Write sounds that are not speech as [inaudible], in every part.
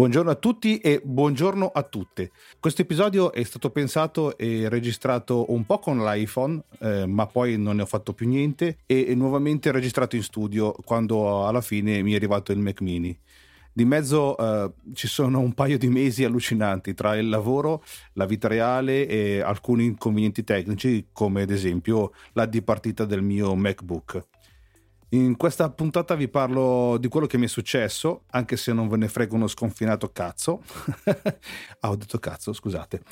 Buongiorno a tutti e buongiorno a tutte. Questo episodio è stato pensato e registrato un po' con l'iPhone, eh, ma poi non ne ho fatto più niente e, nuovamente registrato in studio quando alla fine mi è arrivato il Mac mini. Di mezzo eh, ci sono un paio di mesi allucinanti tra il lavoro, la vita reale e alcuni inconvenienti tecnici, come ad esempio la dipartita del mio MacBook. In questa puntata vi parlo di quello che mi è successo, anche se non ve ne frego uno sconfinato cazzo. [laughs] ah, ho detto cazzo, scusate.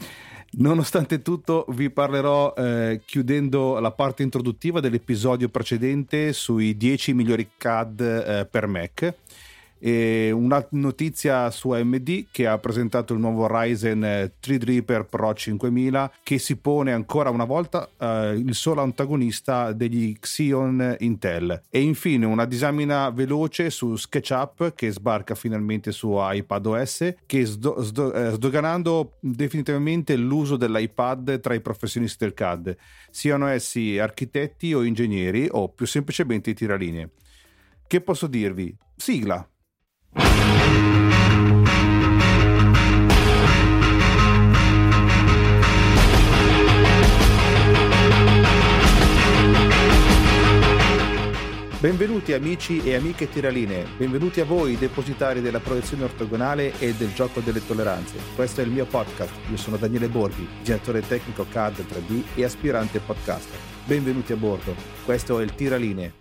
Nonostante tutto, vi parlerò eh, chiudendo la parte introduttiva dell'episodio precedente sui 10 migliori CAD eh, per Mac e una notizia su AMD che ha presentato il nuovo Ryzen Threadripper Pro 5000 che si pone ancora una volta eh, il solo antagonista degli Xeon Intel e infine una disamina veloce su SketchUp che sbarca finalmente su iPadOS che sdo- sdo- eh, sdoganando definitivamente l'uso dell'iPad tra i professionisti del CAD siano essi architetti o ingegneri o più semplicemente tiralinee che posso dirvi? Sigla! Benvenuti amici e amiche tiraline, benvenuti a voi depositari della proiezione ortogonale e del gioco delle tolleranze. Questo è il mio podcast, io sono Daniele Borghi, direttore tecnico CAD 3D e aspirante podcaster. Benvenuti a bordo, questo è il Tiraline,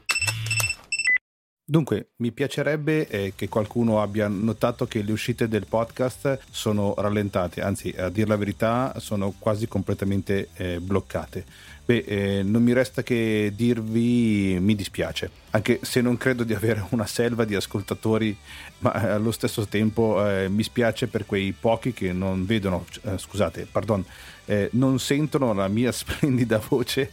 Dunque, mi piacerebbe eh, che qualcuno abbia notato che le uscite del podcast sono rallentate, anzi, a dire la verità, sono quasi completamente eh, bloccate. Beh, eh, non mi resta che dirvi mi dispiace, anche se non credo di avere una selva di ascoltatori, ma eh, allo stesso tempo eh, mi spiace per quei pochi che non vedono, eh, scusate, pardon, non sentono la mia [laughs] splendida voce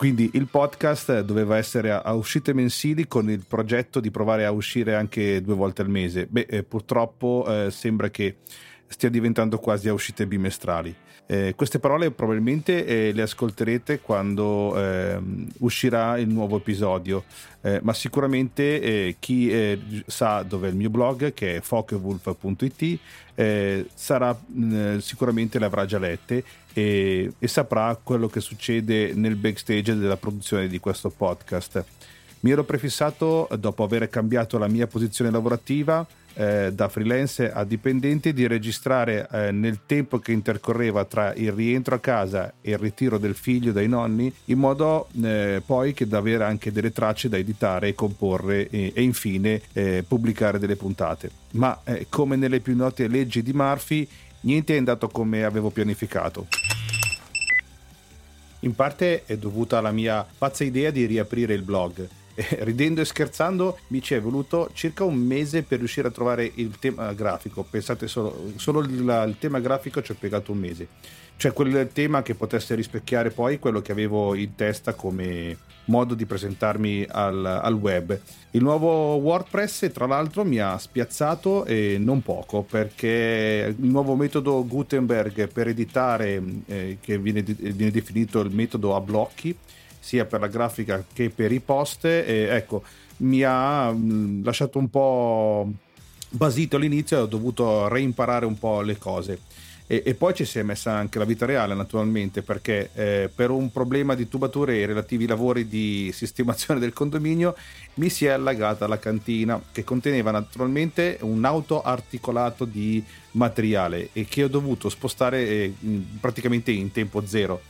quindi il podcast doveva essere a, a, uscite mensili con il progetto di provare a uscire anche due volte al mese. Beh, eh, purtroppo eh, sembra che stia diventando quasi a uscite bimestrali. Eh, queste parole probabilmente eh, le ascolterete quando eh, uscirà il nuovo episodio, eh, ma sicuramente eh, chi eh, sa dove è il mio blog, che è fokewolf.it, sarà sicuramente le avrà già lette e, e saprà quello che succede nel backstage della produzione di questo podcast. Mi ero prefissato, dopo aver cambiato la mia posizione lavorativa, eh, da freelance a dipendente di registrare eh, nel tempo che intercorreva tra il rientro a casa e il ritiro del figlio dai nonni in modo eh, poi che da avere anche delle tracce da editare e comporre e, e infine eh, pubblicare delle puntate. Ma eh, come nelle più note leggi di Murphy niente è andato come avevo pianificato. In parte è dovuta alla mia pazza idea di riaprire il blog [laughs] ridendo e scherzando mi ci è voluto circa un mese per riuscire a trovare il tema grafico. Pensate solo, solo il, il tema grafico ci ho piegato un mese. Cioè quel tema che potesse rispecchiare poi quello che avevo in testa come modo di presentarmi al, al web. Il nuovo WordPress tra l'altro mi ha spiazzato e non poco perché il nuovo metodo Gutenberg per editare eh, che viene, viene definito il metodo a blocchi sia per la grafica che per i post e ecco mi ha mh, lasciato un po' basito all'inizio e ho dovuto reimparare un po' le cose. E, e, poi ci si è messa anche la vita reale naturalmente perché eh, per un problema di tubature e relativi lavori di sistemazione del condominio mi si è allagata la cantina che conteneva naturalmente un auto articolato di materiale e che ho dovuto spostare eh, praticamente in tempo zero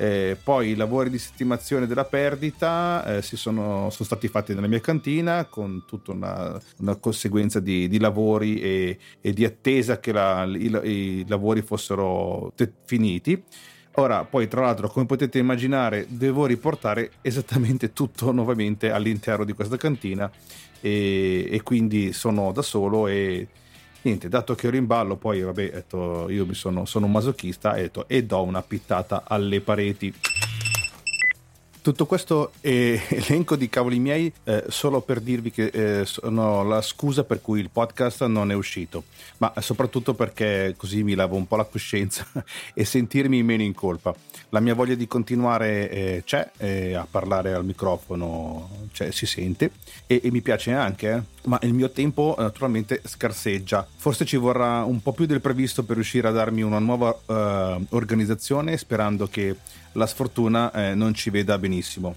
eh, poi i lavori di sistemazione della perdita eh, sono, sono, stati fatti nella mia cantina con tutta una, una conseguenza di, di lavori e, e, di attesa che la, i, i, lavori fossero te- finiti. Ora, poi tra l'altro, come potete immaginare, devo riportare esattamente tutto [laughs] nuovamente all'interno di questa cantina e, e quindi sono da solo e niente, dato che ero in ballo, poi vabbè, detto, io sono, sono un masochista e, detto, e do una pittata alle pareti. Tutto questo è [laughs] elenco di cavoli miei eh, solo per dirvi che eh, sono la scusa per cui il podcast non è uscito, ma soprattutto perché così mi lavo un po' la coscienza [laughs] e sentirmi meno in colpa. La mia voglia di continuare eh, c'è, a parlare al microfono cioè, si sente e, e mi piace anche, eh. Ma il mio tempo naturalmente scarseggia. Forse ci vorrà un po' più del previsto per riuscire a darmi una nuova uh, organizzazione sperando che la sfortuna eh, non ci veda benissimo.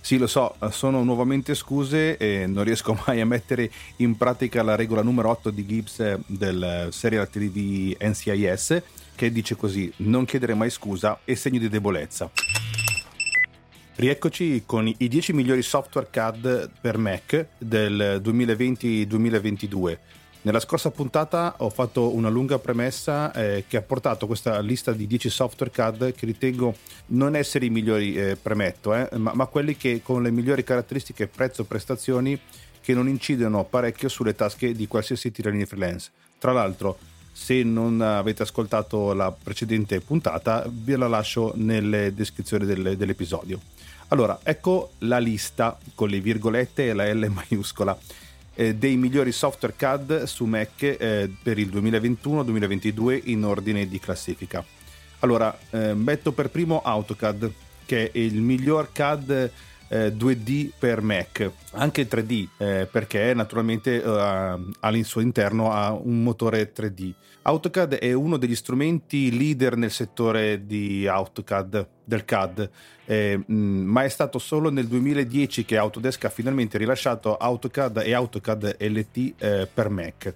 Sì, lo so, sono nuovamente scuse e non riesco [laughs] mai a mettere in pratica la regola numero 8 di Gibbs eh, del serial TV NCIS che dice così: non chiedere mai scusa è segno di debolezza. Rieccoci con i 10 migliori software CAD per Mac del 2020-2022. Nella scorsa puntata ho fatto una lunga premessa eh, che ha portato questa lista di 10 software CAD che ritengo non essere i migliori, eh, premetto, eh, ma, ma, quelli che con le migliori caratteristiche prezzo-prestazioni che non incidono parecchio sulle tasche di qualsiasi tiranino freelance. Tra l'altro, se non avete ascoltato la precedente puntata, ve la lascio nelle descrizioni del, dell'episodio. Allora, ecco la lista con le virgolette e la L maiuscola eh, dei migliori software CAD su Mac eh, per il 2021-2022 in ordine di classifica. Allora, eh, metto per primo AutoCAD, che è il miglior CAD 2D eh, per Mac, anche 3D, eh, perché naturalmente uh, al suo interno ha un motore 3D. AutoCAD è uno degli strumenti leader nel settore di AutoCAD, del CAD, eh, mh, ma è stato solo nel 2010 che Autodesk ha finalmente rilasciato AutoCAD e AutoCAD LT eh, per Mac.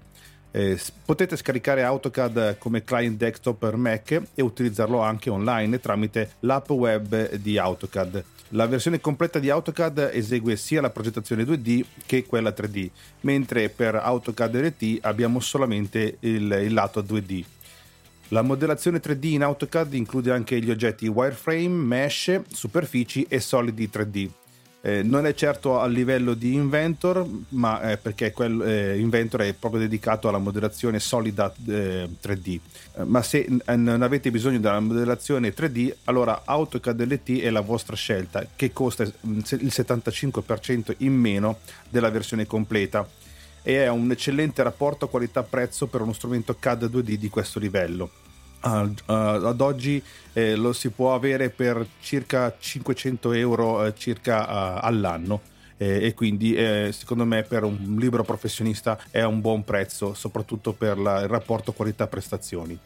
Eh, potete scaricare AutoCAD come client desktop per Mac e utilizzarlo anche online tramite l'app web di AutoCAD. La versione completa di AutoCAD esegue sia la progettazione 2D che quella 3D, mentre per AutoCAD LT abbiamo solamente il, il lato 2D. La modellazione 3D in AutoCAD include anche gli oggetti wireframe, mesh, superfici e solidi 3D. Eh, non è certo a livello di Inventor, ma eh, perché quel, eh, Inventor è proprio dedicato alla modellazione solida 3D. Eh, eh, ma se non avete bisogno della modellazione 3D, allora AutoCAD LT è la vostra scelta, che costa mm, il 75% in meno della versione completa e ha un eccellente rapporto qualità-prezzo per uno strumento CAD 2D di questo livello. Uh, ad oggi eh, lo si può avere per circa 500 euro eh, circa uh, all'anno eh, e quindi eh, secondo me per un libro professionista è un buon prezzo soprattutto per la, il rapporto qualità-prestazioni.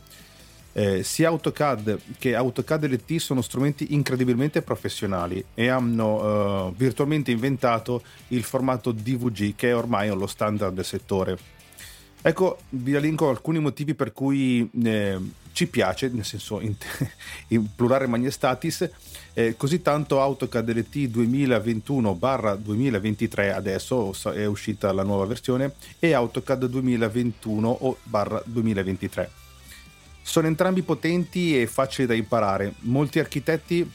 Eh, sia AutoCAD che AutoCAD LT sono strumenti incredibilmente professionali e hanno virtualmente inventato il formato DVG che è ormai lo standard del settore. Ecco, vi elenco alcuni motivi per cui eh, ci piace, nel senso in, [laughs] in plurale magestatis, eh, così tanto AutoCAD LT 2021-2023 adesso è uscita la nuova versione e AutoCAD 2021-2023. Sono entrambi potenti e facili da imparare. Molti architetti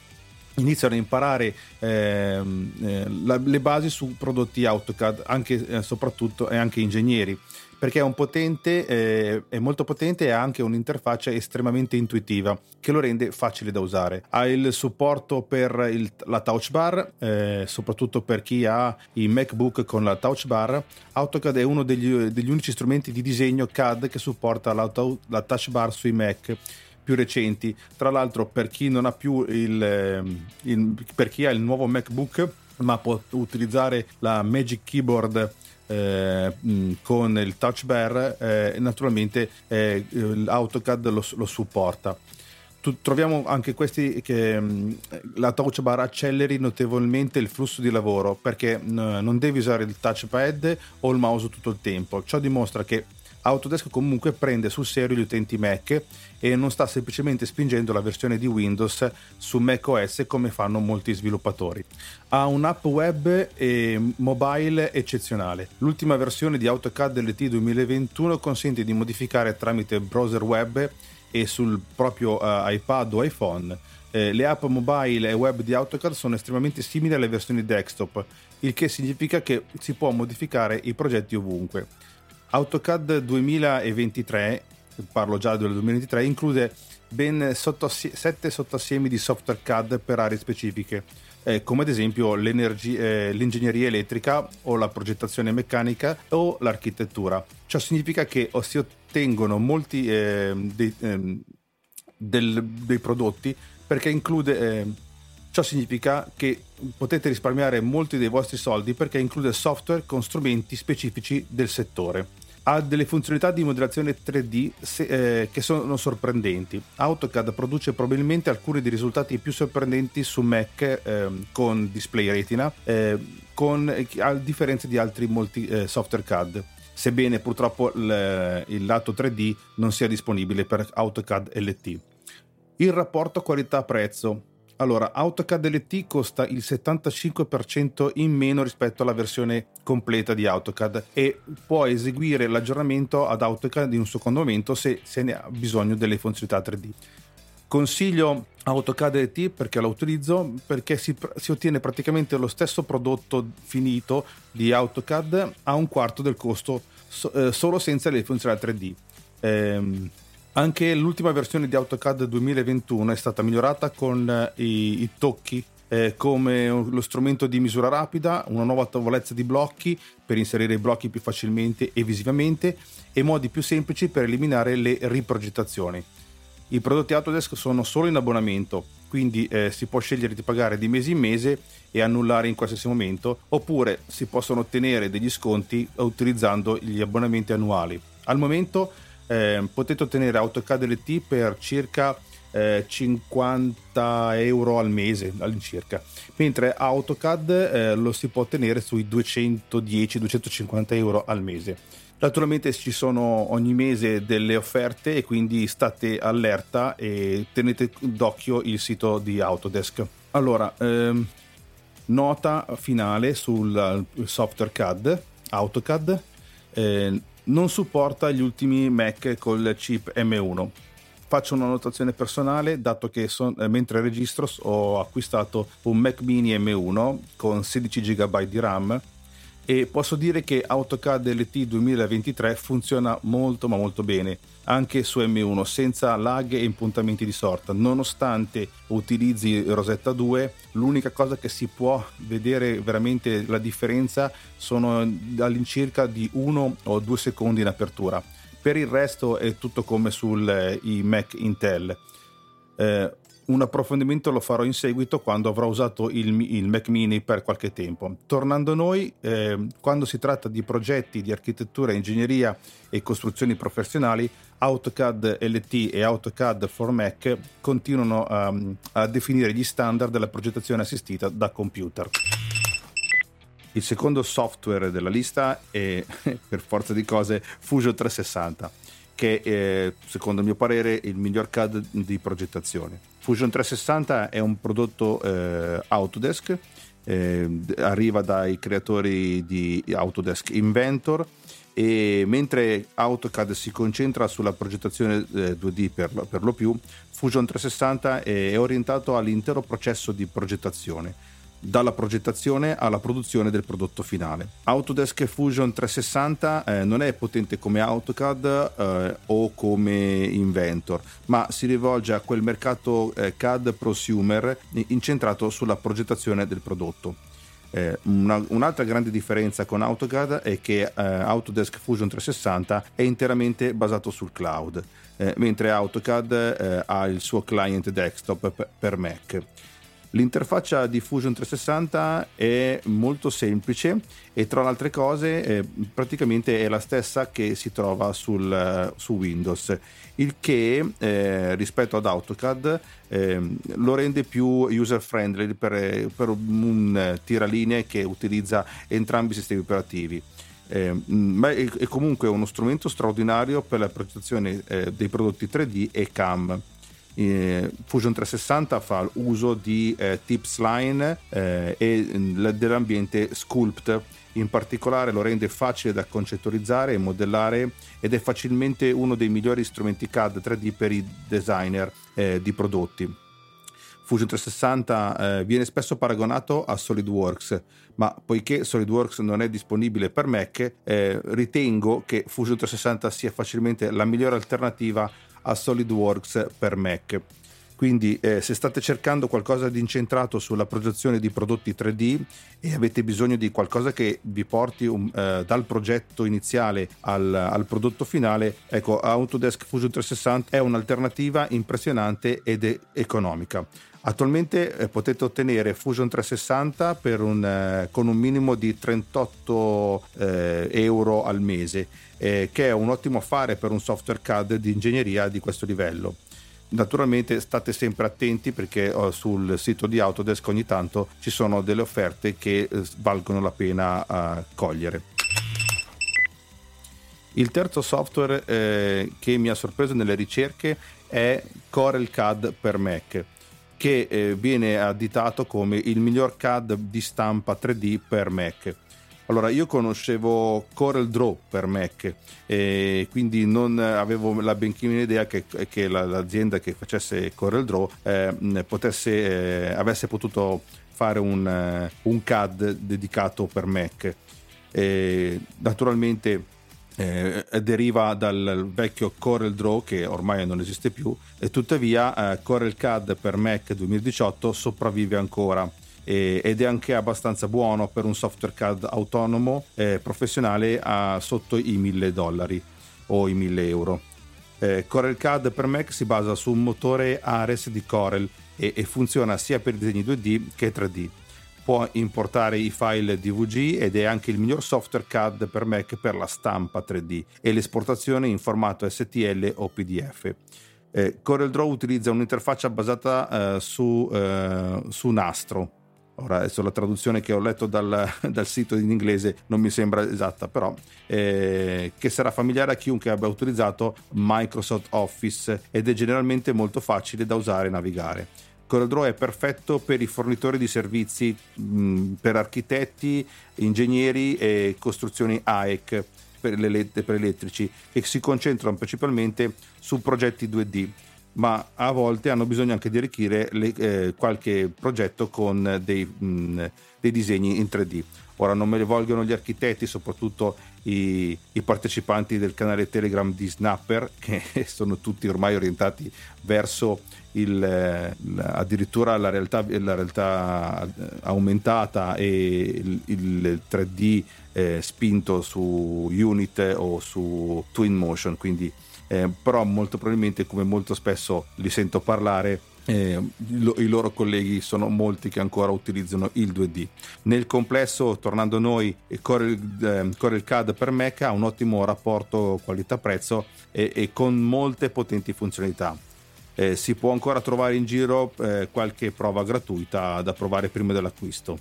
iniziano a imparare ehm, eh, la, le basi su prodotti AutoCAD, anche eh, soprattutto e anche ingegneri perché è un potente, eh, è molto potente e ha anche un'interfaccia estremamente intuitiva che lo rende facile da usare. Ha il supporto per il, la touch bar, eh, soprattutto per chi ha i MacBook con la touch bar. AutoCAD è uno degli, degli unici strumenti di disegno CAD che supporta la, touch bar sui Mac più recenti. Tra l'altro, per chi non ha più il, ehm, il per chi ha il nuovo MacBook, ma può utilizzare la Magic Keyboard eh, con il touch bar eh, naturalmente eh, l'AutoCAD lo, lo supporta troviamo anche questi che mh, la touch bar acceleri notevolmente il flusso di lavoro perché mh, non devi usare il touchpad o il mouse tutto il tempo. Ciò dimostra che Autodesk comunque prende sul serio gli utenti Mac e non sta semplicemente spingendo la versione di Windows su macOS come fanno molti sviluppatori. Ha un'app web e mobile eccezionale. L'ultima versione di AutoCAD LT 2021 consente di modificare tramite browser web e sul proprio uh, iPad o iPhone. Eh, le app mobile e web di AutoCAD sono estremamente simili alle versioni desktop, il che significa che si può modificare i progetti ovunque. AutoCAD 2023 parlo già del 2023, include ben sette sottoassiemi di software CAD per aree specifiche, eh, come ad esempio eh, l'ingegneria elettrica o la progettazione meccanica o l'architettura. Ciò significa che si ottengono molti eh, dei, ehm, del, dei, prodotti perché include... Ehm, ciò significa che potete risparmiare molti dei vostri soldi perché include software con strumenti specifici del settore ha delle funzionalità di modellazione 3D se, eh, che sono sorprendenti. AutoCAD produce probabilmente alcuni dei risultati più sorprendenti su Mac eh, con display retina, eh, con, a differenza di altri molti eh, software CAD sebbene purtroppo il, il, lato 3D non sia disponibile per AutoCAD LT. Il rapporto qualità-prezzo allora, AutoCAD LT costa il 75% in meno rispetto alla versione completa di AutoCAD e può eseguire l'aggiornamento ad AutoCAD in un secondo momento se se ne ha bisogno delle funzionalità 3D. Consiglio AutoCAD LT perché lo utilizzo perché si, si, ottiene praticamente lo stesso prodotto finito di AutoCAD a un quarto del costo so, eh, solo senza le funzionalità 3D. Eh, anche l'ultima versione di AutoCAD 2021 è stata migliorata con eh, i, i tocchi eh, come lo strumento di misura rapida, una nuova tavolezza di blocchi per inserire i blocchi più facilmente e visivamente e modi più semplici per eliminare le riprogettazioni. I prodotti Autodesk sono solo in abbonamento, quindi eh, si può scegliere di pagare di mese in mese e annullare in qualsiasi momento, oppure si possono ottenere degli sconti utilizzando gli abbonamenti annuali. Al momento eh, potete ottenere AutoCAD LT per circa eh, 50 euro al mese all'incirca, mentre AutoCAD eh, lo si può ottenere sui 210-250 euro al mese. Naturalmente ci sono ogni mese delle offerte e quindi state allerta e tenete d'occhio il sito di Autodesk. Allora, ehm, nota finale sul software CAD, AutoCAD. Eh, non supporta gli ultimi Mac col chip M1. Faccio una notazione personale, dato che son, eh, mentre registro ho acquistato un Mac mini M1 con 16 GB di RAM e posso dire che AutoCAD LT 2023 funziona molto ma molto bene anche su M1 senza lag e impuntamenti di sorta. Nonostante utilizzi Rosetta 2 l'unica cosa che si può vedere veramente la differenza sono all'incirca di 1 o 2 secondi in apertura. Per il resto è tutto come sui eh, Mac Intel. Eh, un approfondimento lo farò in seguito quando avrò usato il, il Mac mini per qualche tempo. Tornando a noi, eh, quando si tratta di progetti di architettura, ingegneria e costruzioni professionali, AutoCAD LT e AutoCAD for Mac continuano um, a definire gli standard della progettazione assistita da computer. Il secondo software della lista è, [laughs] per forza di cose, Fusion 360 che è, secondo il mio parere, il miglior CAD di progettazione. Fusion 360 è un prodotto eh, Autodesk, eh, arriva dai creatori di Autodesk Inventor e mentre AutoCAD si concentra sulla progettazione eh, 2D per, per lo più, Fusion 360 è orientato all'intero processo di progettazione dalla progettazione alla produzione del prodotto finale. Autodesk Fusion 360 eh, non è potente come AutoCAD eh, o come Inventor, ma si rivolge a quel mercato eh, CAD prosumer incentrato sulla progettazione del prodotto. Eh, una, un'altra grande differenza con AutoCAD è che eh, Autodesk Fusion 360 è interamente basato sul cloud, eh, mentre AutoCAD ha il suo client desktop per, per Mac. L'interfaccia di Fusion 360 è molto semplice e tra le altre cose eh, praticamente è la stessa che si trova sul, su Windows, il che eh, rispetto ad AutoCAD eh, lo rende più user friendly per, per un tiralinee che utilizza entrambi i sistemi operativi. Eh, ma è, è, comunque uno strumento straordinario per la progettazione eh, dei prodotti 3D e CAM. Eh, Fusion 360 fa uso di eh, Tips Line eh, e mm, dell'ambiente Sculpt. In particolare lo rende facile da concettualizzare e modellare ed è facilmente uno dei migliori strumenti CAD 3D per i designer eh, di prodotti. Fusion 360 eh, viene spesso paragonato a SolidWorks, ma poiché SolidWorks non è disponibile per Mac, eh, ritengo che Fusion 360 sia facilmente la migliore alternativa a SolidWorks per Mac. Quindi eh, se state cercando qualcosa di incentrato sulla progettazione di prodotti 3D e avete bisogno di qualcosa che vi porti um, eh, dal progetto iniziale al, al, prodotto finale, ecco Autodesk Fusion 360 è un'alternativa impressionante ed economica. Attualmente eh, potete ottenere Fusion 360 un, eh, con un minimo di 38 eh, euro al mese, eh, che è un ottimo affare per un software CAD di ingegneria di questo livello. Naturalmente state sempre attenti perché oh, sul sito di Autodesk ogni tanto ci sono delle offerte che eh, valgono la pena uh, cogliere. Il terzo software eh, che mi ha sorpreso nelle ricerche è Corel CAD per Mac che eh, viene additato come il miglior CAD di stampa 3D per Mac. Allora, io conoscevo Corel Draw per Mac e quindi non avevo la benché idea che, che l'azienda che facesse Corel Draw eh, potesse, eh, avesse potuto fare un, eh, un, CAD dedicato per Mac. E, naturalmente eh, deriva dal vecchio Corel Draw che ormai non esiste più e tuttavia eh, Corel CAD per Mac 2018 sopravvive ancora e, ed è anche abbastanza buono per un software CAD autonomo eh, professionale a sotto i 1000 dollari o i 1000 euro. Eh, Corel CAD per Mac si basa su un motore Ares di Corel e, e funziona sia per disegni 2D che 3D può importare i file DVG ed è anche il miglior software CAD per Mac per la stampa 3D e l'esportazione in formato STL o PDF. Eh, CorelDRAW utilizza un'interfaccia basata eh, su, eh, su Nastro. Ora, adesso la traduzione che ho letto dal, [laughs] dal sito in inglese non mi sembra esatta, però eh, che sarà familiare a chiunque abbia utilizzato Microsoft Office ed è generalmente molto facile da usare e navigare. CorelDRAW è perfetto per i fornitori di servizi, mh, per architetti, ingegneri e costruzioni AEC per, le, per elettrici che si concentrano principalmente su progetti 2D ma a volte hanno bisogno anche di arricchire le, eh, qualche progetto con dei, mh, dei, disegni in 3D. Ora non me ne vogliono gli architetti, soprattutto i, i, partecipanti del canale Telegram di Snapper, [laughs] che sono tutti ormai orientati verso il, addirittura la realtà, la realtà, aumentata e il, il 3D eh, spinto su Unit o su Twinmotion, quindi eh, però molto probabilmente come molto spesso li sento parlare eh, lo, i loro colleghi sono molti che ancora utilizzano il 2D. Nel complesso, tornando a noi, Corel, eh, Corel CAD per Mac ha un ottimo rapporto qualità-prezzo e, e con molte potenti funzionalità eh, si può ancora trovare in giro eh, qualche prova gratuita da provare prima dell'acquisto.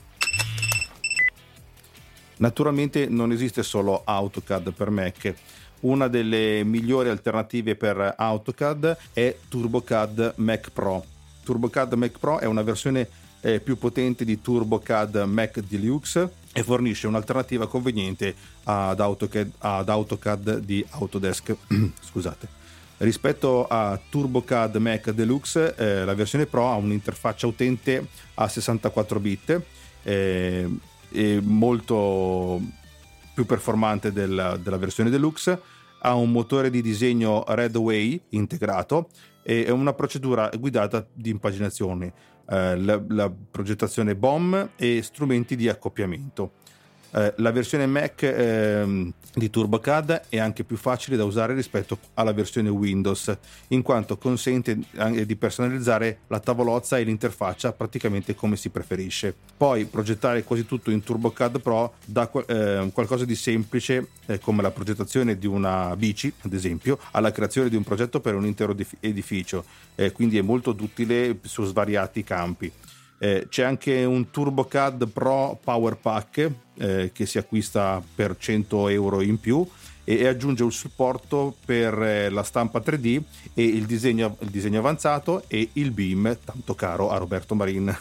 Naturalmente non esiste solo AutoCAD per Mac. Una delle migliori alternative per AutoCAD è TurboCAD Mac Pro. TurboCAD Mac Pro è una versione eh, più potente di TurboCAD Mac Deluxe e fornisce un'alternativa conveniente ad AutoCAD, ad AutoCAD di Autodesk. [clears throat] Scusate. Rispetto a TurboCAD Mac Deluxe, eh, la versione Pro ha un'interfaccia utente a 64 bit, eh, molto più performante della, della versione Deluxe, ha un motore di disegno Redway integrato e una procedura guidata di impaginazione, eh, la, la progettazione BOM e strumenti di accoppiamento. Eh, la versione Mac eh, di TurboCAD è anche più facile da usare rispetto alla versione Windows, in quanto consente di personalizzare la tavolozza e l'interfaccia praticamente come si preferisce. Poi progettare quasi tutto in TurboCAD Pro dà eh, qualcosa di semplice eh, come la progettazione di una bici, ad esempio, alla creazione di un progetto per un intero edificio, eh, quindi è molto utile su svariati campi. Eh, c'è anche un TurboCAD Pro Power Pack eh, che si acquista per 100 euro in più e, e aggiunge un supporto per eh, la stampa 3D e il disegno, il disegno avanzato e il BIM, tanto caro a Roberto Marin.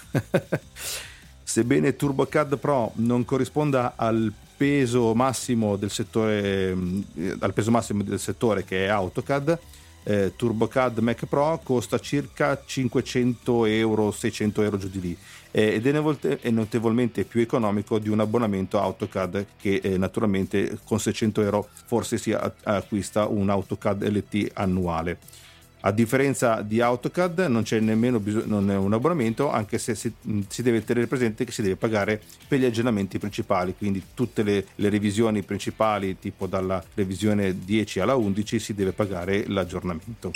[laughs] Sebbene TurboCAD Pro non corrisponda al peso massimo del settore, eh, al peso massimo del settore che è AutoCAD, eh, TurboCAD Mac Pro costa circa 500 euro, 600 euro giù di lì eh, ed è notevolmente più economico di un abbonamento AutoCAD che eh, naturalmente con 600 euro forse si acquista un AutoCAD LT annuale. A differenza di AutoCAD non c'è nemmeno bisogno, non un abbonamento, anche se si, si, deve tenere presente che si deve pagare per gli aggiornamenti principali, quindi tutte le, le, revisioni principali, tipo dalla revisione 10 alla 11, si deve pagare l'aggiornamento.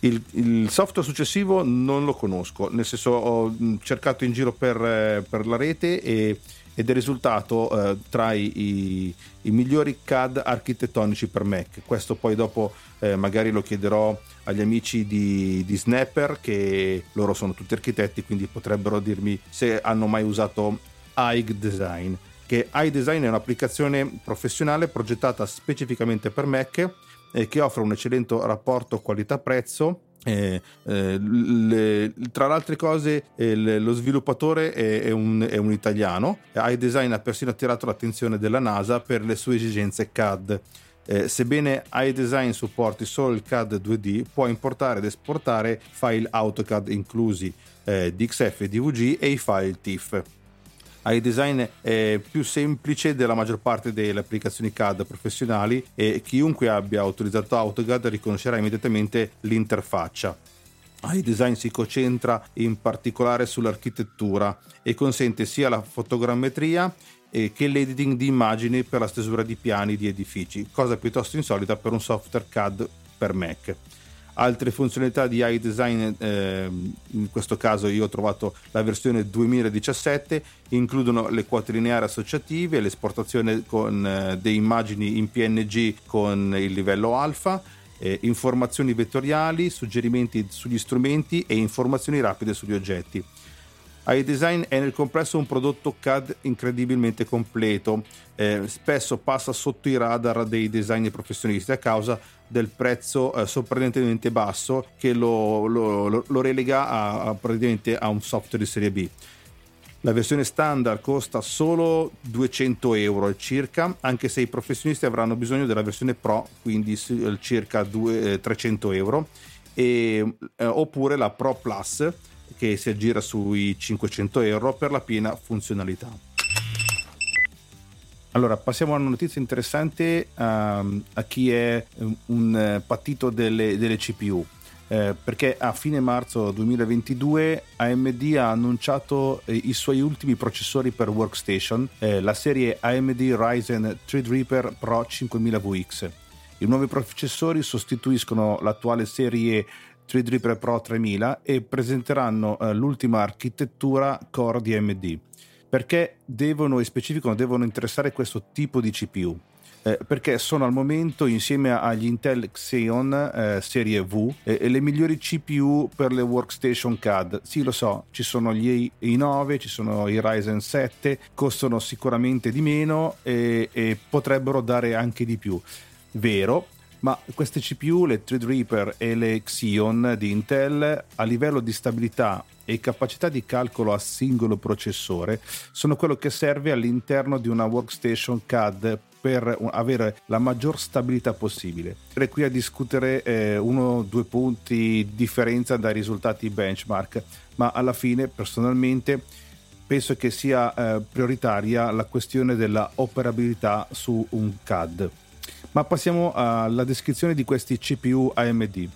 Il, il, software successivo non lo conosco, nel senso ho cercato in giro per, per la rete e ed è risultato eh, tra i, i, migliori CAD architettonici per Mac. Questo poi dopo eh, magari lo chiederò agli amici di, di, Snapper, che loro sono tutti architetti, quindi potrebbero dirmi se hanno mai usato iDesign. Che iDesign è un'applicazione professionale progettata specificamente per Mac e che offre un eccellente rapporto qualità-prezzo eh, eh, le, tra le altre cose eh, lo sviluppatore è, è, un, è, un, italiano. iDesign ha persino attirato l'attenzione della NASA per le sue esigenze CAD eh, sebbene iDesign supporti solo il CAD 2D può importare ed esportare file AutoCAD inclusi eh, DXF e DVG e i file TIFF iDesign è più semplice della maggior parte delle applicazioni CAD professionali e chiunque abbia utilizzato AutoCAD riconoscerà immediatamente l'interfaccia. iDesign si concentra in particolare sull'architettura e consente sia la fotogrammetria che l'editing di immagini per la stesura di piani di edifici, cosa piuttosto insolita per un software CAD per Mac altre funzionalità di iDesign, eh, in questo caso io ho trovato la versione 2017, includono le quote lineari associative, l'esportazione con eh, delle immagini in PNG con il livello alfa, eh, informazioni vettoriali, suggerimenti sugli strumenti e informazioni rapide sugli oggetti. iDesign è nel complesso un prodotto CAD incredibilmente completo, eh, spesso passa sotto i radar dei designer professionisti a causa del prezzo eh, sorprendentemente basso che lo, lo, lo relega a, a, praticamente a un software di serie B. La versione standard costa solo 200 euro circa, anche se i professionisti avranno bisogno della versione Pro, quindi circa 2, 300 eh, euro, e, eh, oppure la Pro Plus che si aggira sui 500 euro per la piena funzionalità. Allora, passiamo a una notizia interessante um, a chi è un patito delle, delle CPU. Eh, perché a fine marzo 2022 AMD ha annunciato eh, i suoi ultimi processori per workstation, eh, la serie AMD Ryzen Threadripper Pro 5000VX. I nuovi processori sostituiscono l'attuale serie Threadripper Pro 3000 e presenteranno eh, l'ultima architettura core di AMD. Perché devono, e specifico, devono interessare questo tipo di CPU? Eh, perché sono al momento insieme agli Intel Xeon eh, serie V eh, le migliori CPU per le workstation CAD. Sì, lo so, ci sono gli i9, ci sono i Ryzen 7, costano sicuramente di meno e, e potrebbero dare anche di più. Vero, ma queste CPU, le Threadripper e le Xeon di Intel, a livello di stabilità e capacità di calcolo a singolo processore, sono quello che serve all'interno di una workstation CAD per avere la maggior stabilità possibile. Sarei qui a discutere eh, uno o due punti di differenza dai risultati benchmark, ma alla fine personalmente penso che sia eh, prioritaria la questione della operabilità su un CAD. Ma passiamo alla descrizione di questi CPU AMD.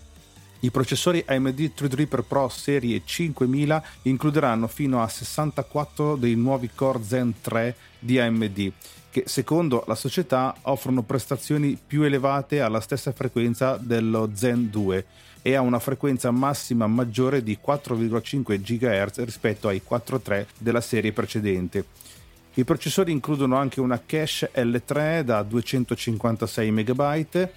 I processori AMD Threadripper Pro serie 5000 includeranno fino a 64 dei nuovi Core Zen 3 di AMD, che secondo la società offrono prestazioni più elevate alla stessa frequenza dello Zen 2 e a una frequenza massima maggiore di 4,5 GHz rispetto ai 4.3 della serie precedente i processori includono anche una cache L3 da 256 MB,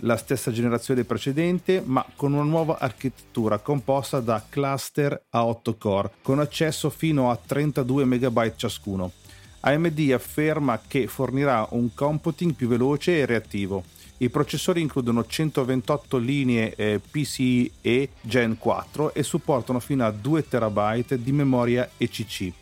la stessa generazione precedente, ma con una nuova architettura composta da cluster a 8 core, con accesso fino a 32 MB ciascuno. AMD afferma che fornirà un computing più veloce e reattivo. I processori includono 128 linee eh, PCIe Gen 4 e supportano fino a 2 TB di memoria ECC.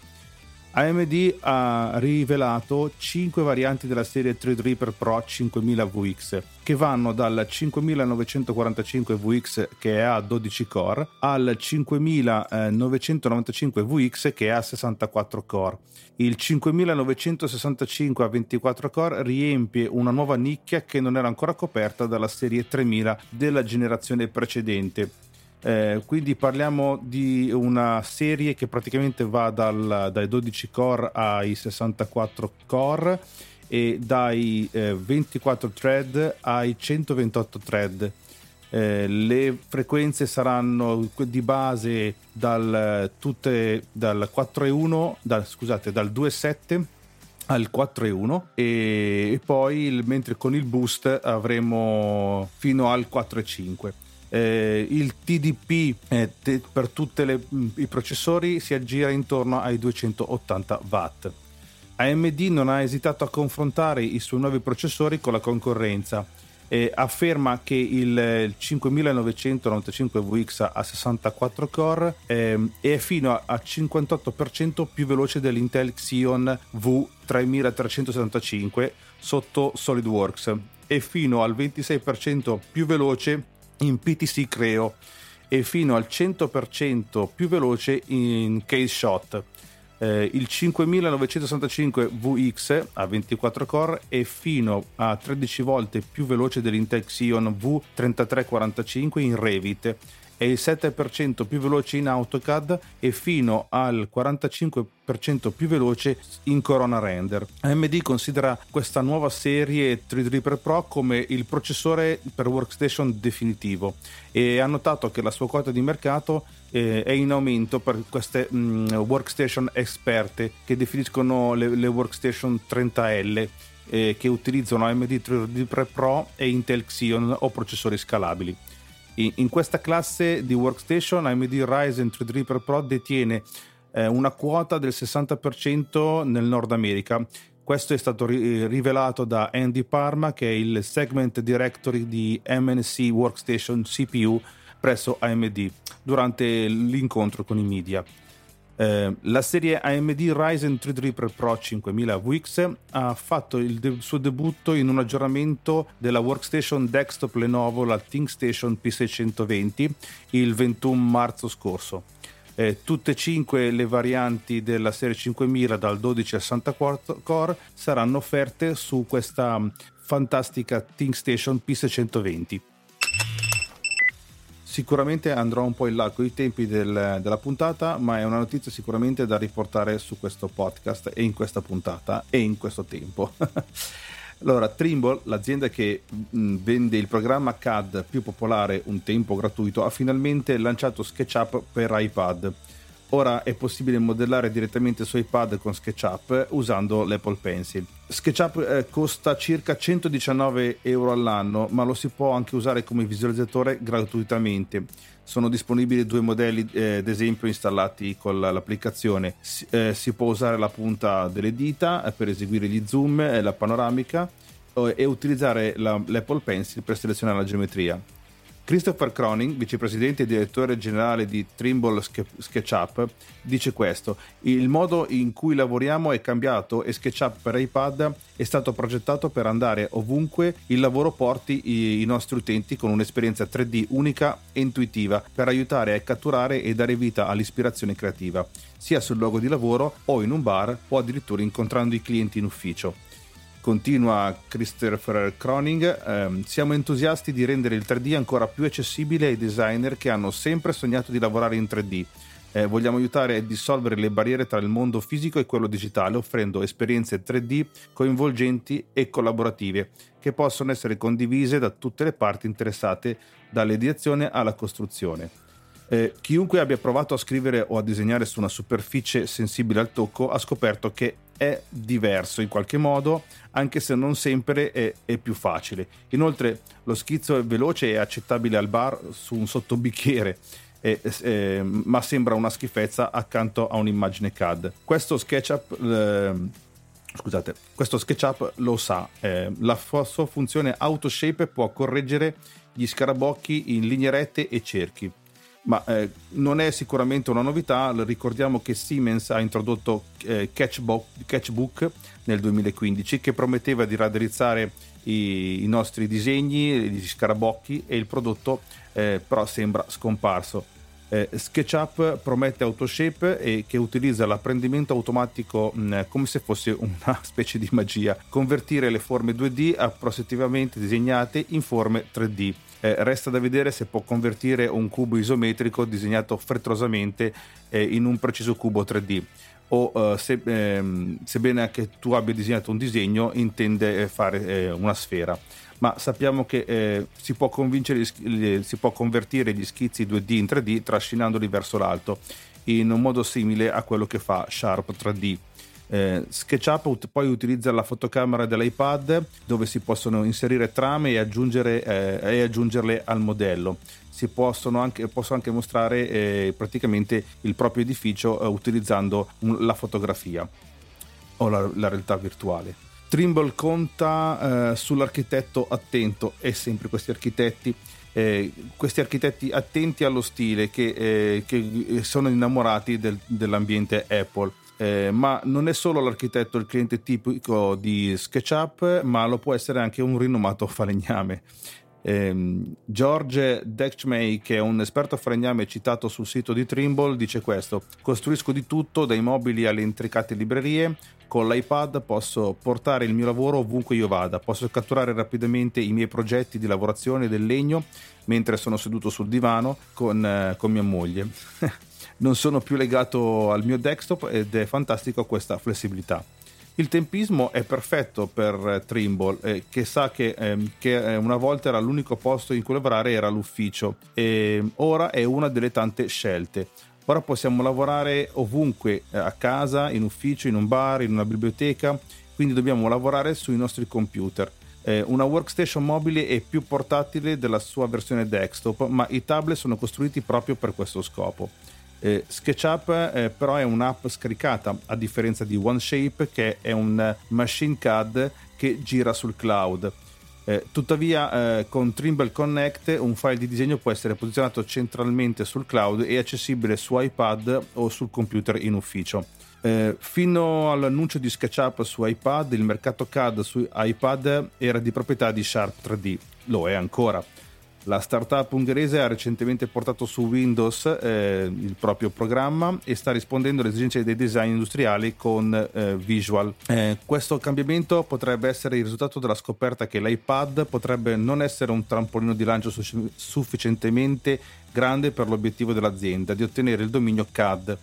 AMD ha rivelato 5 varianti della serie Threadripper Pro 5000 VX che vanno dal 5945 VX che è a 12 core al 5995 VX che è a 64 core. Il 5965 a 24 core riempie una nuova nicchia che non era ancora coperta dalla serie 3000 della generazione precedente eh, quindi parliamo di una serie che praticamente va dal, dai 12 core ai 64 core e dai eh, 24 thread ai 128 thread. Eh, le frequenze saranno di base dal, tutte, dal 4.1, dal, scusate, dal 2.7 al 4.1 e, e poi mentre con il boost avremo fino al 4.5 eh, il TDP eh, te, per tutti i processori si aggira intorno ai 280 watt. AMD non ha esitato a confrontare i suoi nuovi processori con la concorrenza. Eh, afferma che il 5995 VX a 64 core eh, è fino a 58% più veloce dell'Intel Xeon V3375 sotto SolidWorks e fino al 26% più veloce in PTC Creo e fino al 100% più veloce in Case Shot. Eh, il 5965 VX a 24 core è fino a 13 volte più veloce dell'Intel Xeon V3345 in Revit è il 7% più veloce in AutoCAD e fino al 45% più veloce in Corona Render. AMD considera questa nuova serie Threadripper Pro come il processore per workstation definitivo e ha notato che la sua quota di mercato eh, è in aumento per queste mm, workstation esperte che definiscono le, workstation 30L eh, che utilizzano AMD Threadripper Pro e Intel Xeon o processori scalabili. In questa classe di workstation AMD Ryzen Threadripper Pro detiene eh, una quota del 60% nel Nord America. Questo è stato ri- rivelato da Andy Parma, che è il segment directory di MNC Workstation CPU presso AMD, durante l'incontro con i media. Eh, la serie AMD Ryzen Threadripper Pro 5000 VX ha fatto il de- suo debutto in un aggiornamento della workstation desktop Lenovo, la ThinkStation P620, il 21 marzo scorso. Eh, tutte e cinque le varianti della serie 5000 dal 12 al 64 core saranno offerte su questa fantastica ThinkStation P620 sicuramente andrò un po' in là con i tempi del, della puntata, ma è una notizia sicuramente da riportare su questo podcast e in questa puntata e in questo tempo. [laughs] allora, Trimble, l'azienda che mh, vende il programma CAD più popolare un tempo gratuito, ha finalmente lanciato SketchUp per iPad Ora è possibile modellare direttamente su iPad con SketchUp usando l'Apple Pencil. SketchUp eh, costa circa 119 euro all'anno, ma lo si può anche usare come visualizzatore gratuitamente. Sono disponibili due modelli, eh, esempio, installati con l'applicazione. Si, eh, si può usare la punta delle dita eh, per eseguire gli zoom e la panoramica e utilizzare la, l'Apple Pencil per selezionare la geometria. Christopher Croning, vicepresidente e direttore generale di Trimble SketchUp, dice questo: Il modo in cui lavoriamo è cambiato e SketchUp per iPad è stato progettato per andare ovunque il lavoro porti i nostri utenti con un'esperienza 3D unica e intuitiva per aiutare a catturare e dare vita all'ispirazione creativa, sia sul luogo di lavoro o in un bar o addirittura incontrando i clienti in ufficio. Continua Christopher Croning, ehm, siamo entusiasti di rendere il 3D ancora più accessibile ai designer che hanno sempre sognato di lavorare in 3D. Eh, vogliamo aiutare a dissolvere le barriere tra il mondo fisico e quello digitale, offrendo esperienze 3D coinvolgenti e collaborative che possono essere condivise da tutte le parti interessate, dall'ideazione alla costruzione. Eh, chiunque abbia provato a scrivere o a disegnare su una superficie sensibile al tocco ha scoperto che è diverso in qualche modo, anche se non sempre è, è, più facile. Inoltre lo schizzo è veloce e accettabile al bar su un sottobicchiere. Eh, eh, ma sembra una schifezza accanto a un'immagine CAD. Questo SketchUp, eh, scusate, questo SketchUp lo sa, eh, la sua funzione AutoShape può correggere gli scarabocchi in linee rette e cerchi ma eh, non è sicuramente una novità. Ricordiamo che Siemens ha introdotto eh, Catchbook, Catchbook nel 2015 che prometteva di raddrizzare i, i nostri disegni, gli scarabocchi e il prodotto eh, però sembra scomparso. Eh, SketchUp promette Autoshape e che utilizza l'apprendimento automatico mh, come se fosse una [laughs] specie di magia, convertire le forme 2D approssimativamente disegnate in forme 3D. Eh, resta da vedere se può convertire un cubo isometrico disegnato frettolosamente eh, in un preciso cubo 3D o uh, se, ehm, sebbene anche tu abbia disegnato un disegno intende eh, fare eh, una sfera. Ma sappiamo che eh, si, può si, può convertire gli schizzi 2D in 3D trascinandoli verso l'alto in un modo simile a quello che fa Sharp 3D eh, SketchUp poi utilizza la fotocamera dell'iPad dove si possono inserire trame e, aggiungere, eh, e aggiungerle al modello. Si possono anche, possono anche mostrare eh, praticamente il proprio edificio eh, utilizzando un, la fotografia o la, la realtà virtuale. Trimble conta eh, sull'architetto attento e sempre questi architetti eh, questi architetti attenti allo stile che, eh, che sono innamorati del, dell'ambiente Apple eh, ma non è solo l'architetto il cliente tipico di SketchUp, ma lo può essere anche un rinomato falegname. Eh, George Dechmey, che è un esperto falegname citato sul sito di Trimble, dice questo: Costruisco di tutto, dai mobili alle intricate librerie. Con l'iPad posso portare il mio lavoro ovunque io vada, posso catturare rapidamente i miei progetti di lavorazione del legno mentre sono seduto sul divano con, eh, con mia moglie. [laughs] non sono più legato al mio desktop ed è fantastico questa flessibilità. Il tempismo è perfetto per Trimble, eh, che sa che, eh, che, una volta era l'unico posto in cui lavorare era l'ufficio e ora è una delle tante scelte. Ora possiamo lavorare ovunque, eh, a casa, in ufficio, in un bar, in una biblioteca, quindi dobbiamo lavorare sui nostri computer. Eh, una workstation mobile è più portatile della sua versione desktop, ma i tablet sono costruiti proprio per questo scopo. Eh, SketchUp eh, però è un'app scaricata a differenza di OneShape che è un machine CAD che gira sul cloud. Eh, tuttavia eh, con Trimble Connect un file di disegno può essere posizionato centralmente sul cloud e accessibile su iPad o sul computer in ufficio. Eh, fino all'annuncio di SketchUp su iPad il mercato CAD su iPad era di proprietà di Sharp 3D, lo è ancora. La startup ungherese ha recentemente portato su Windows eh, il proprio programma e sta rispondendo alle esigenze dei design industriali con eh, Visual. Eh, questo cambiamento potrebbe essere il risultato della scoperta che l'iPad potrebbe non essere un trampolino di lancio su- sufficientemente grande per l'obiettivo dell'azienda di ottenere il dominio CAD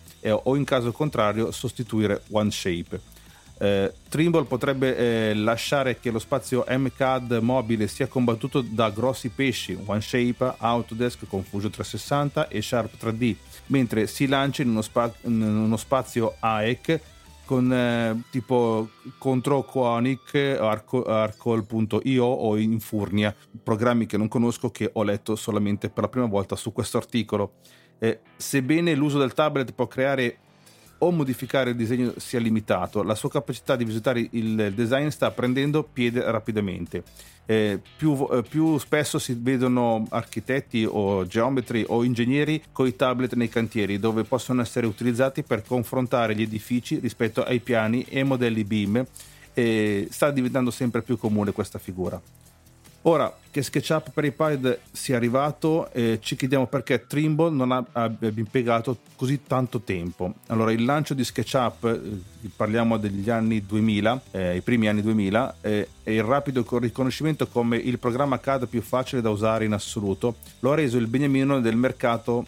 o in caso contrario sostituire OneShape. Eh, Trimble potrebbe eh, lasciare che lo spazio MCAD mobile sia combattuto da grossi pesci OneShape, Autodesk, Confusion 360 e Sharp 3D, mentre si lancia in uno, spa- in uno spazio AEC con eh, tipo contro Quonic, Arcol.io o Infurnia, programmi che non conosco che ho letto solamente per la prima volta su questo articolo. Eh, sebbene l'uso del tablet può creare o modificare il disegno sia limitato, la sua capacità di visitare il design sta prendendo piede rapidamente. Eh, più, eh, più, spesso si vedono architetti o geometri o ingegneri con i tablet nei cantieri dove possono essere utilizzati per confrontare gli edifici rispetto ai piani e modelli BIM e sta diventando sempre più comune questa figura. Ora che SketchUp per iPad sia arrivato, eh, ci chiediamo perché Trimble non abbia impiegato così tanto tempo. Allora, il lancio di SketchUp, eh, parliamo degli anni 2000, eh, i primi anni 2000, eh, e il rapido riconoscimento come il programma CAD più facile da usare in assoluto, lo ha reso il beniamino del mercato,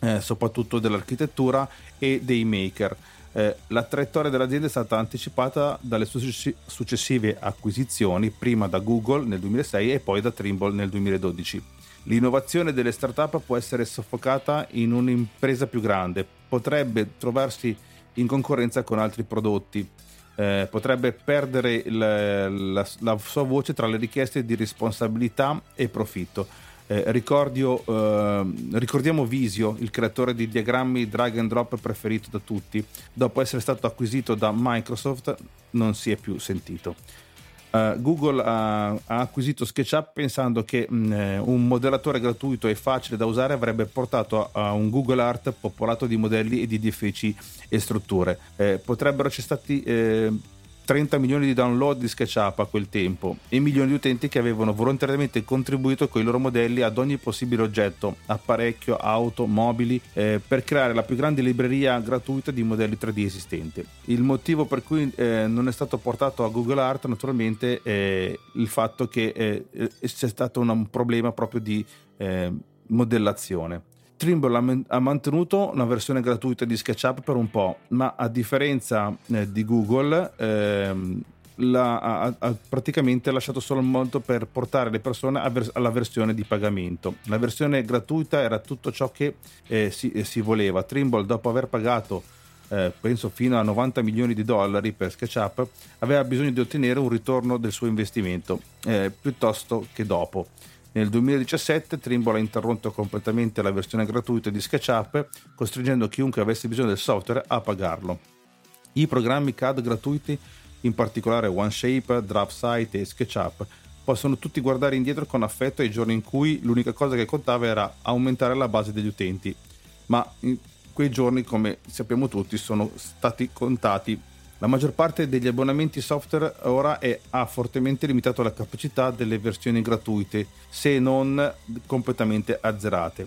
eh, soprattutto dell'architettura e dei maker. Eh, la traiettoria dell'azienda è stata anticipata dalle successive acquisizioni, prima da Google nel 2006 e poi da Trimble nel 2012. L'innovazione delle start-up può essere soffocata in un'impresa più grande, potrebbe trovarsi in concorrenza con altri prodotti, eh, potrebbe perdere il, la, la sua voce tra le richieste di responsabilità e profitto eh, ricordio, eh, ricordiamo Visio, il creatore di diagrammi drag and drop preferito da tutti. Dopo essere stato acquisito da Microsoft non si è più sentito. Uh, Google ha, ha, acquisito SketchUp pensando che mh, eh, un modellatore gratuito e facile da usare avrebbe portato a, a un Google Art popolato di modelli e di edifici e strutture. Eh, potrebbero essere stati eh, 30 milioni di download di SketchUp a quel tempo e milioni di utenti che avevano volontariamente contribuito con i loro modelli ad ogni possibile oggetto, apparecchio, auto, mobili, eh, per creare la più grande libreria gratuita di modelli 3D esistente. Il motivo per cui eh, non è stato portato a Google Art naturalmente è il fatto che eh, c'è stato un problema proprio di eh, modellazione. Trimble ha mantenuto una versione gratuita di SketchUp per un po', ma a differenza eh, di Google ehm, la, ha, ha, praticamente lasciato solo il modo per portare le persone alla versione di pagamento. La versione gratuita era tutto ciò che eh, si, eh, si, voleva. Trimble, dopo aver pagato eh, penso fino a 90 milioni di dollari per SketchUp, aveva bisogno di ottenere un ritorno del suo investimento eh, piuttosto che dopo. Nel 2017 Trimble ha interrotto completamente la versione gratuita di SketchUp, costringendo chiunque avesse bisogno del software a pagarlo. I programmi CAD gratuiti, in particolare OneShape, DraftSight e SketchUp, possono tutti guardare indietro con affetto ai giorni in cui l'unica cosa che contava era aumentare la base degli utenti, ma quei giorni, come sappiamo tutti, sono stati contati la maggior parte degli abbonamenti software ora è, ha fortemente limitato la capacità delle versioni gratuite, se non completamente azzerate.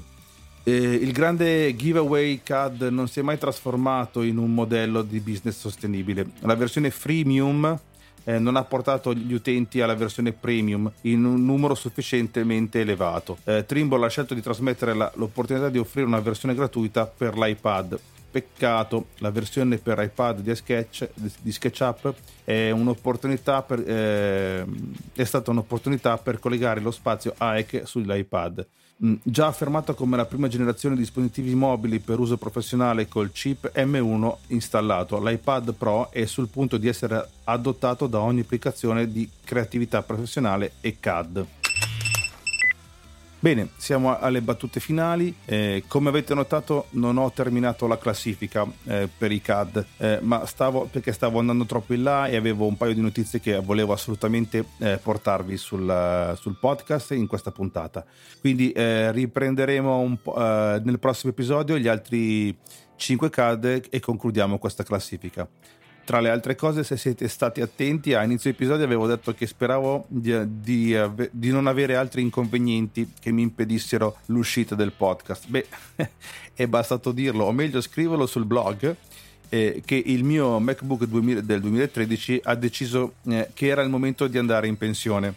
Eh, il grande giveaway CAD non si è mai trasformato in un modello di business sostenibile. La versione freemium eh, non ha portato gli utenti alla versione premium in un numero sufficientemente elevato. Eh, Trimble ha scelto di trasmettere la, l'opportunità di offrire una versione gratuita per l'iPad Peccato, la versione per iPad di, Sketch, di SketchUp è, per, eh, è stata un'opportunità per collegare lo spazio AEC sull'iPad. Mm, già affermato come la prima generazione di dispositivi mobili per uso professionale col chip M1 installato, l'iPad Pro è sul punto di essere adottato da ogni applicazione di creatività professionale e CAD. Bene, siamo alle battute finali. Eh, come avete notato, non ho terminato la classifica eh, per i CAD, eh, ma stavo perché stavo andando troppo in là e avevo un paio di notizie che volevo assolutamente eh, portarvi sul, sul, podcast in questa puntata. Quindi eh, riprenderemo eh, nel prossimo episodio gli altri 5 CAD e concludiamo questa classifica. Tra le altre cose, se siete stati attenti, a inizio episodio avevo detto che speravo di, di, di, non avere altri inconvenienti che mi impedissero l'uscita del podcast. Beh, [laughs] è bastato dirlo, o meglio scriverlo sul blog, eh, che il mio MacBook 2000, del 2013 ha deciso eh, che era il momento di andare in pensione.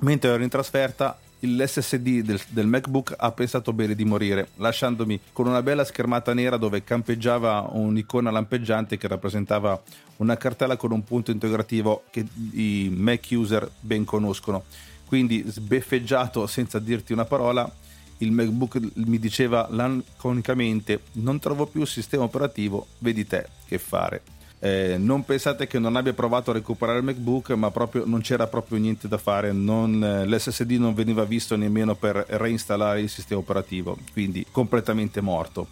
Mentre ero in trasferta l'SSD del, del, MacBook ha pensato bene di morire, lasciandomi con una bella schermata nera dove campeggiava un'icona lampeggiante che rappresentava una cartella con un punto integrativo che i Mac user ben conoscono. Quindi sbeffeggiato senza dirti una parola, il MacBook mi diceva laconicamente non trovo più il sistema operativo, vedi te che fare. Eh, non pensate che non abbia provato a recuperare il MacBook, ma proprio non c'era proprio niente da fare. Non, eh, l'SSD non veniva visto nemmeno per reinstallare il sistema operativo, quindi completamente morto.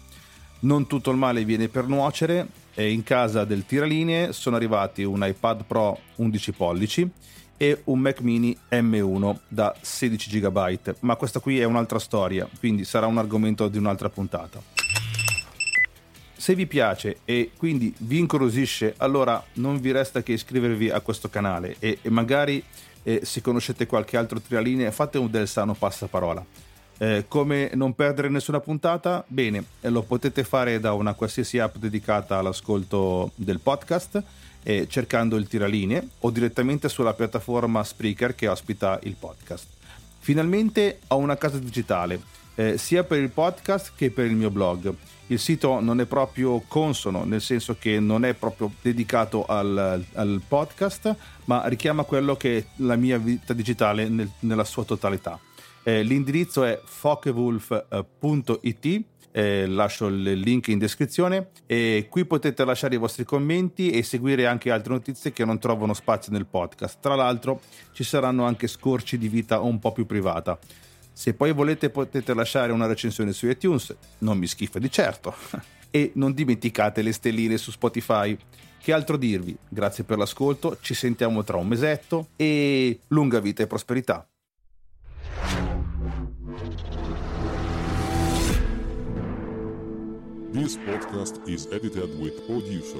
Non tutto il male viene per nuocere. E in casa del tiralinee sono arrivati un iPad Pro 11 pollici e un Mac mini M1 da 16 GB. Ma questa qui è un'altra storia, quindi sarà un argomento di un'altra puntata. Se vi piace e quindi vi incuriosisce, allora non vi resta che iscrivervi a questo canale e, e magari eh, se conoscete qualche altro trialine fate un del sano passaparola. Eh, come non perdere nessuna puntata? Bene, lo potete fare da una qualsiasi app dedicata all'ascolto del podcast, eh, cercando il tiraline o direttamente sulla piattaforma Spreaker che ospita il podcast. Finalmente ho una casa digitale, eh, sia per il podcast che per il mio blog il sito non è proprio consono, nel senso che non è proprio dedicato al, al podcast, ma richiama quello che è la mia vita digitale nel, nella sua totalità. Eh, l'indirizzo è fokewolf.it eh, lascio il link in descrizione e qui potete lasciare i vostri commenti e seguire anche altre notizie che non trovano spazio nel podcast. Tra l'altro ci saranno anche scorci di vita un po' più privata. Se poi volete potete lasciare una recensione su iTunes, non mi schifa di certo. [laughs] e non dimenticate le stelline su Spotify. Che altro dirvi? Grazie per l'ascolto, ci sentiamo tra un mesetto e lunga vita e prosperità. This podcast is edited with producer.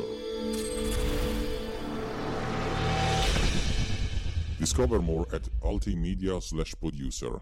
Discover more at ultimedia slash producer.